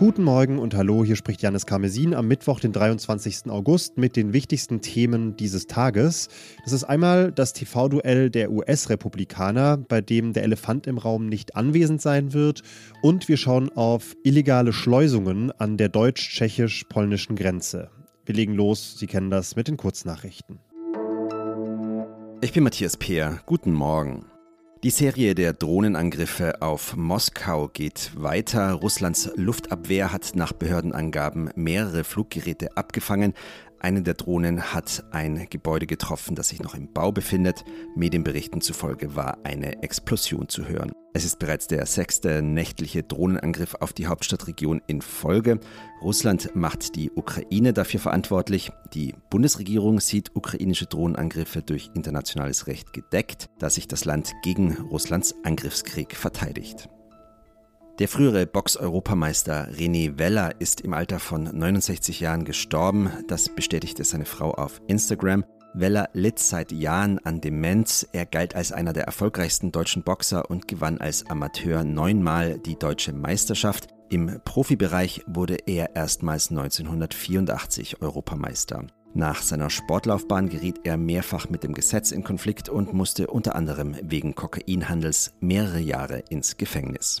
Guten Morgen und hallo, hier spricht Janis Karmesin am Mittwoch, den 23. August, mit den wichtigsten Themen dieses Tages. Das ist einmal das TV-Duell der US-Republikaner, bei dem der Elefant im Raum nicht anwesend sein wird. Und wir schauen auf illegale Schleusungen an der deutsch-tschechisch-polnischen Grenze. Wir legen los, Sie kennen das mit den Kurznachrichten. Ich bin Matthias Peer. Guten Morgen. Die Serie der Drohnenangriffe auf Moskau geht weiter. Russlands Luftabwehr hat nach Behördenangaben mehrere Fluggeräte abgefangen. Eine der Drohnen hat ein Gebäude getroffen, das sich noch im Bau befindet. Medienberichten zufolge war eine Explosion zu hören. Es ist bereits der sechste nächtliche Drohnenangriff auf die Hauptstadtregion in Folge. Russland macht die Ukraine dafür verantwortlich. Die Bundesregierung sieht ukrainische Drohnenangriffe durch internationales Recht gedeckt, da sich das Land gegen Russlands Angriffskrieg verteidigt. Der frühere Box-Europameister René Weller ist im Alter von 69 Jahren gestorben. Das bestätigte seine Frau auf Instagram. Weller litt seit Jahren an Demenz. Er galt als einer der erfolgreichsten deutschen Boxer und gewann als Amateur neunmal die deutsche Meisterschaft. Im Profibereich wurde er erstmals 1984 Europameister. Nach seiner Sportlaufbahn geriet er mehrfach mit dem Gesetz in Konflikt und musste unter anderem wegen Kokainhandels mehrere Jahre ins Gefängnis.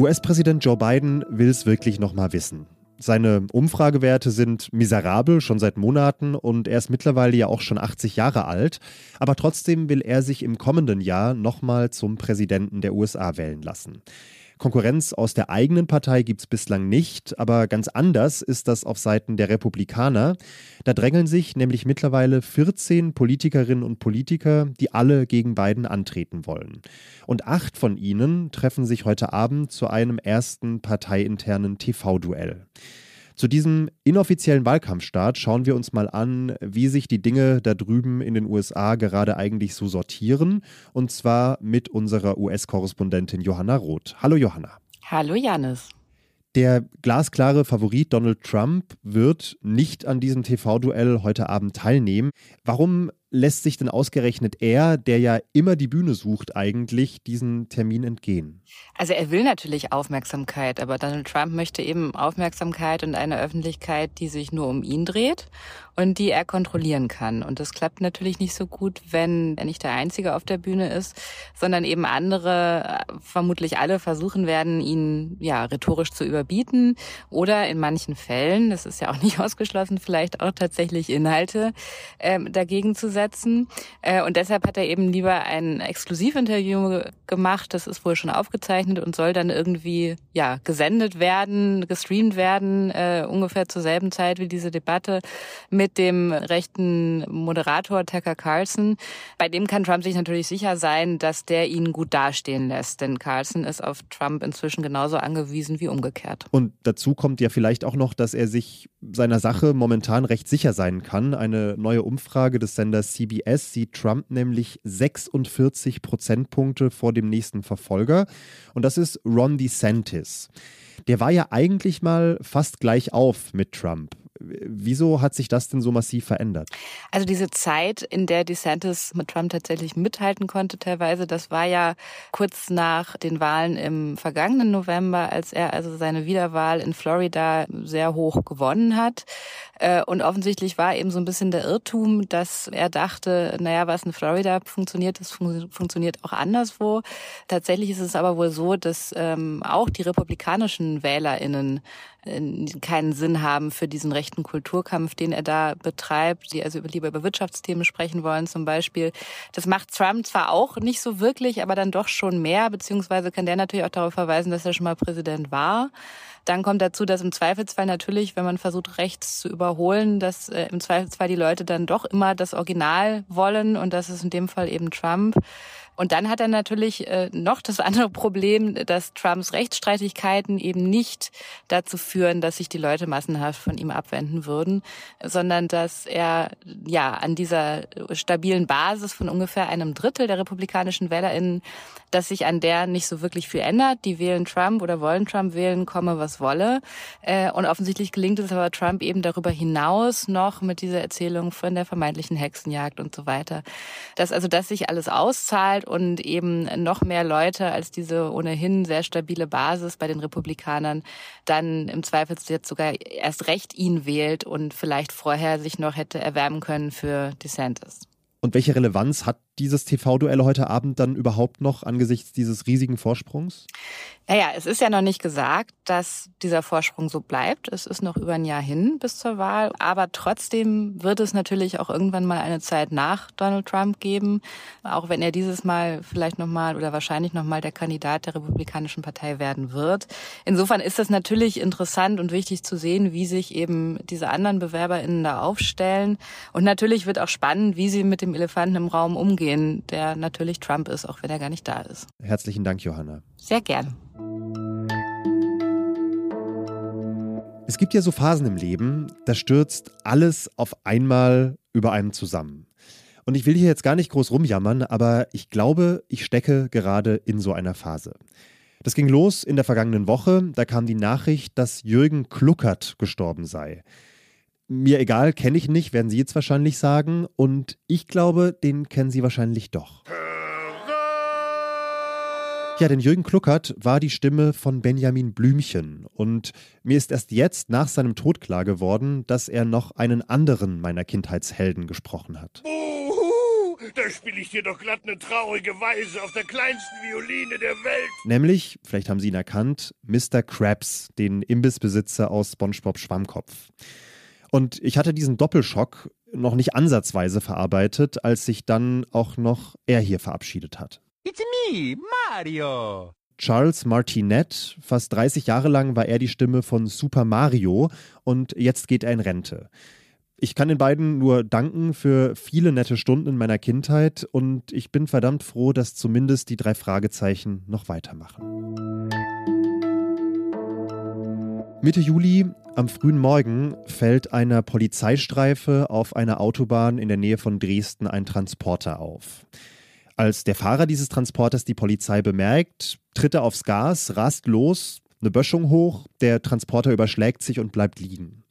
US-Präsident Joe Biden will es wirklich nochmal wissen. Seine Umfragewerte sind miserabel, schon seit Monaten und er ist mittlerweile ja auch schon 80 Jahre alt. Aber trotzdem will er sich im kommenden Jahr nochmal zum Präsidenten der USA wählen lassen. Konkurrenz aus der eigenen Partei gibt es bislang nicht, aber ganz anders ist das auf Seiten der Republikaner. Da drängeln sich nämlich mittlerweile 14 Politikerinnen und Politiker, die alle gegen Biden antreten wollen. Und acht von ihnen treffen sich heute Abend zu einem ersten parteiinternen TV-Duell. Zu diesem inoffiziellen Wahlkampfstart schauen wir uns mal an, wie sich die Dinge da drüben in den USA gerade eigentlich so sortieren. Und zwar mit unserer US-Korrespondentin Johanna Roth. Hallo Johanna. Hallo Janis. Der glasklare Favorit Donald Trump wird nicht an diesem TV-Duell heute Abend teilnehmen. Warum lässt sich denn ausgerechnet er, der ja immer die Bühne sucht, eigentlich diesen Termin entgehen? Also er will natürlich Aufmerksamkeit, aber Donald Trump möchte eben Aufmerksamkeit und eine Öffentlichkeit, die sich nur um ihn dreht und die er kontrollieren kann. Und das klappt natürlich nicht so gut, wenn er nicht der Einzige auf der Bühne ist, sondern eben andere, vermutlich alle, versuchen werden, ihn ja rhetorisch zu überbieten oder in manchen Fällen, das ist ja auch nicht ausgeschlossen, vielleicht auch tatsächlich Inhalte äh, dagegen zu setzen. Äh, und deshalb hat er eben lieber ein Exklusivinterview gemacht, das ist wohl schon aufgezeichnet und soll dann irgendwie ja gesendet werden, gestreamt werden, äh, ungefähr zur selben Zeit wie diese Debatte mit dem rechten Moderator Tucker Carlson. Bei dem kann Trump sich natürlich sicher sein, dass der ihn gut dastehen lässt, denn Carlson ist auf Trump inzwischen genauso angewiesen wie umgekehrt. Und dazu kommt ja vielleicht auch noch, dass er sich seiner Sache momentan recht sicher sein kann. Eine neue Umfrage des Senders CBS sieht Trump nämlich 46 Prozentpunkte vor dem nächsten Verfolger. Und das ist Ron DeSantis. Der war ja eigentlich mal fast gleich auf mit Trump. Wieso hat sich das denn so massiv verändert? Also diese Zeit, in der DeSantis mit Trump tatsächlich mithalten konnte, teilweise, das war ja kurz nach den Wahlen im vergangenen November, als er also seine Wiederwahl in Florida sehr hoch gewonnen hat. Äh, und offensichtlich war eben so ein bisschen der Irrtum, dass er dachte, naja, was in Florida funktioniert, das funktioniert auch anderswo. Tatsächlich ist es aber wohl so, dass ähm, auch die republikanischen WählerInnen äh, keinen Sinn haben für diesen rechten Kulturkampf, den er da betreibt, die also lieber über Wirtschaftsthemen sprechen wollen zum Beispiel. Das macht Trump zwar auch nicht so wirklich, aber dann doch schon mehr, beziehungsweise kann der natürlich auch darauf verweisen, dass er schon mal Präsident war. Dann kommt dazu, dass im Zweifelsfall natürlich, wenn man versucht, rechts zu überholen, dass äh, im Zweifelsfall die Leute dann doch immer das Original wollen und das ist in dem Fall eben Trump. Und dann hat er natürlich äh, noch das andere Problem, dass Trumps Rechtsstreitigkeiten eben nicht dazu führen, dass sich die Leute massenhaft von ihm abwenden würden, sondern dass er ja an dieser stabilen Basis von ungefähr einem Drittel der republikanischen WählerInnen, dass sich an der nicht so wirklich viel ändert. Die wählen Trump oder wollen Trump wählen, komme was wolle. Äh, und offensichtlich gelingt es aber Trump eben darüber hinaus noch mit dieser Erzählung von der vermeintlichen Hexenjagd und so weiter. Dass also das sich alles auszahlt und eben noch mehr Leute als diese ohnehin sehr stabile Basis bei den Republikanern dann im Zweifelsfall jetzt sogar erst recht ihn wählt und vielleicht vorher sich noch hätte erwärmen können für DeSantis. Und welche Relevanz hat dieses TV-Duell heute Abend dann überhaupt noch angesichts dieses riesigen Vorsprungs? Naja, es ist ja noch nicht gesagt, dass dieser Vorsprung so bleibt. Es ist noch über ein Jahr hin bis zur Wahl. Aber trotzdem wird es natürlich auch irgendwann mal eine Zeit nach Donald Trump geben. Auch wenn er dieses Mal vielleicht nochmal oder wahrscheinlich nochmal der Kandidat der Republikanischen Partei werden wird. Insofern ist es natürlich interessant und wichtig zu sehen, wie sich eben diese anderen BewerberInnen da aufstellen. Und natürlich wird auch spannend, wie sie mit dem Elefanten im Raum umgehen, der natürlich Trump ist, auch wenn er gar nicht da ist. Herzlichen Dank, Johanna. Sehr gern. Es gibt ja so Phasen im Leben, da stürzt alles auf einmal über einen zusammen. Und ich will hier jetzt gar nicht groß rumjammern, aber ich glaube, ich stecke gerade in so einer Phase. Das ging los in der vergangenen Woche, da kam die Nachricht, dass Jürgen Kluckert gestorben sei. Mir egal, kenne ich nicht, werden Sie jetzt wahrscheinlich sagen. Und ich glaube, den kennen Sie wahrscheinlich doch. Ja, denn Jürgen Kluckert war die Stimme von Benjamin Blümchen. Und mir ist erst jetzt nach seinem Tod klar geworden, dass er noch einen anderen meiner Kindheitshelden gesprochen hat. Uhu, da spiele ich dir doch glatt eine traurige Weise auf der kleinsten Violine der Welt. Nämlich, vielleicht haben Sie ihn erkannt, Mr. Krabs, den Imbissbesitzer aus SpongeBob Schwammkopf. Und ich hatte diesen Doppelschock noch nicht ansatzweise verarbeitet, als sich dann auch noch er hier verabschiedet hat. It's me, Mario. Charles Martinet, fast 30 Jahre lang war er die Stimme von Super Mario und jetzt geht er in Rente. Ich kann den beiden nur danken für viele nette Stunden in meiner Kindheit und ich bin verdammt froh, dass zumindest die drei Fragezeichen noch weitermachen. Mitte Juli am frühen Morgen fällt einer Polizeistreife auf einer Autobahn in der Nähe von Dresden ein Transporter auf. Als der Fahrer dieses Transporters die Polizei bemerkt, tritt er aufs Gas, rast los, eine Böschung hoch, der Transporter überschlägt sich und bleibt liegen.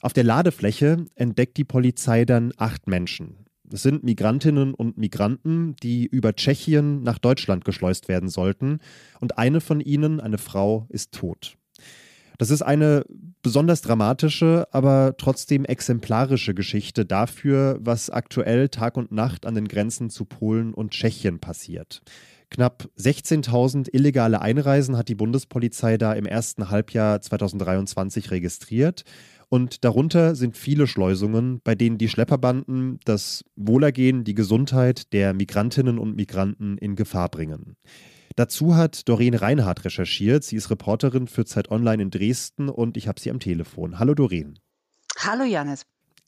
Auf der Ladefläche entdeckt die Polizei dann acht Menschen. Es sind Migrantinnen und Migranten, die über Tschechien nach Deutschland geschleust werden sollten, und eine von ihnen, eine Frau, ist tot. Das ist eine besonders dramatische, aber trotzdem exemplarische Geschichte dafür, was aktuell Tag und Nacht an den Grenzen zu Polen und Tschechien passiert. Knapp 16.000 illegale Einreisen hat die Bundespolizei da im ersten Halbjahr 2023 registriert. Und darunter sind viele Schleusungen, bei denen die Schlepperbanden das Wohlergehen, die Gesundheit der Migrantinnen und Migranten in Gefahr bringen. Dazu hat Doreen Reinhardt recherchiert. Sie ist Reporterin für Zeit Online in Dresden und ich habe sie am Telefon. Hallo Doreen. Hallo Janis.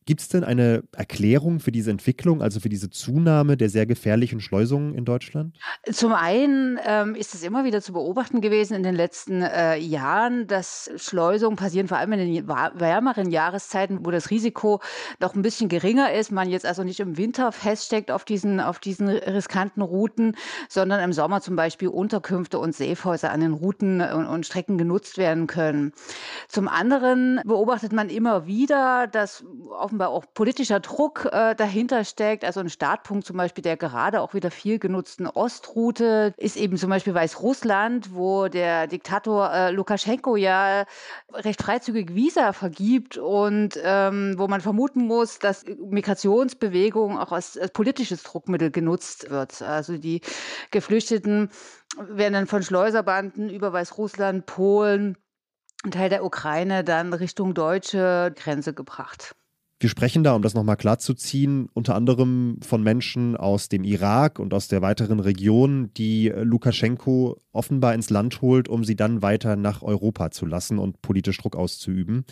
Gibt es denn eine Erklärung für diese Entwicklung, also für diese Zunahme der sehr gefährlichen Schleusungen in Deutschland? Zum einen ähm, ist es immer wieder zu beobachten gewesen in den letzten äh, Jahren, dass Schleusungen passieren, vor allem in den wärmeren Jahreszeiten, wo das Risiko noch ein bisschen geringer ist, man jetzt also nicht im Winter feststeckt auf diesen, auf diesen riskanten Routen, sondern im Sommer zum Beispiel Unterkünfte und Safehäuser an den Routen und, und Strecken genutzt werden können. Zum anderen beobachtet man immer wieder, dass offenbar auch politischer Druck äh, dahinter steckt. Also ein Startpunkt zum Beispiel der gerade auch wieder viel genutzten Ostroute ist eben zum Beispiel Weißrussland, wo der Diktator äh, Lukaschenko ja recht freizügig Visa vergibt und ähm, wo man vermuten muss, dass Migrationsbewegung auch als, als politisches Druckmittel genutzt wird. Also die Geflüchteten werden dann von Schleuserbanden über Weißrussland, Polen, ein Teil der Ukraine dann Richtung deutsche Grenze gebracht. Wir sprechen da, um das nochmal klarzuziehen, unter anderem von Menschen aus dem Irak und aus der weiteren Region, die Lukaschenko offenbar ins Land holt, um sie dann weiter nach Europa zu lassen und politisch Druck auszuüben.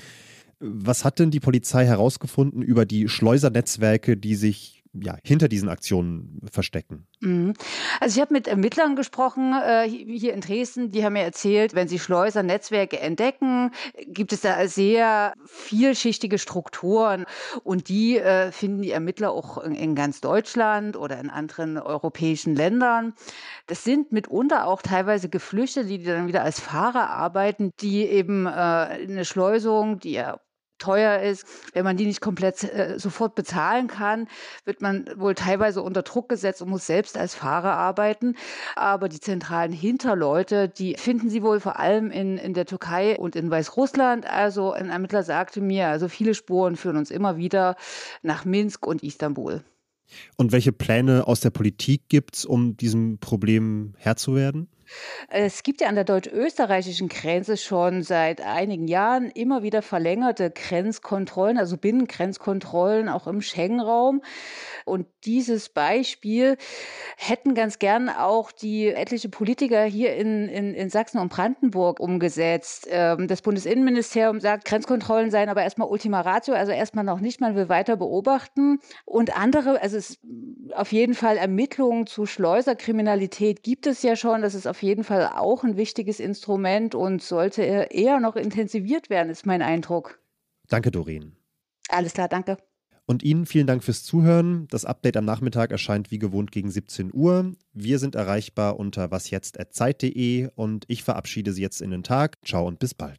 Was hat denn die Polizei herausgefunden über die Schleusernetzwerke, die sich ja, hinter diesen Aktionen verstecken? Mhm. Also ich habe mit Ermittlern gesprochen äh, hier in Dresden, die haben mir erzählt, wenn sie Schleusernetzwerke entdecken, gibt es da sehr vielschichtige Strukturen und die äh, finden die Ermittler auch in, in, ganz Deutschland oder in anderen europäischen Ländern. Das sind mitunter auch teilweise Geflüchtete, die dann wieder als Fahrer arbeiten, die eben äh, eine Schleusung, die ja teuer ist. Wenn man die nicht komplett äh, sofort bezahlen kann, wird man wohl teilweise unter Druck gesetzt und muss selbst als Fahrer arbeiten. Aber die zentralen Hinterleute, die finden sie wohl vor allem in, in der Türkei und in Weißrussland. Also ein Ermittler sagte mir, also viele Spuren führen uns immer wieder nach Minsk und Istanbul. Und welche Pläne aus der Politik gibt es, um diesem Problem Herr zu werden? Es gibt ja an der deutsch-österreichischen Grenze schon seit einigen Jahren immer wieder verlängerte Grenzkontrollen, also Binnengrenzkontrollen auch im Schengen-Raum. Und dieses Beispiel hätten ganz gern auch die etliche Politiker hier in, in, in Sachsen und Brandenburg umgesetzt. Ähm, das Bundesinnenministerium sagt, Grenzkontrollen seien aber erstmal Ultima Ratio, also erstmal noch nicht, man will weiter beobachten. Und andere, also es auf jeden Fall Ermittlungen zu Schleuserkriminalität gibt es ja schon. Das ist auf jeden Fall auch ein wichtiges Instrument und sollte eher noch intensiviert werden, ist mein Eindruck. Danke, Doreen. Alles klar, danke. Und Ihnen vielen Dank fürs Zuhören. Das Update am Nachmittag erscheint wie gewohnt gegen 17 Uhr. Wir sind erreichbar unter wasjetzt.zeit.de und ich verabschiede Sie jetzt in den Tag. Ciao und bis bald.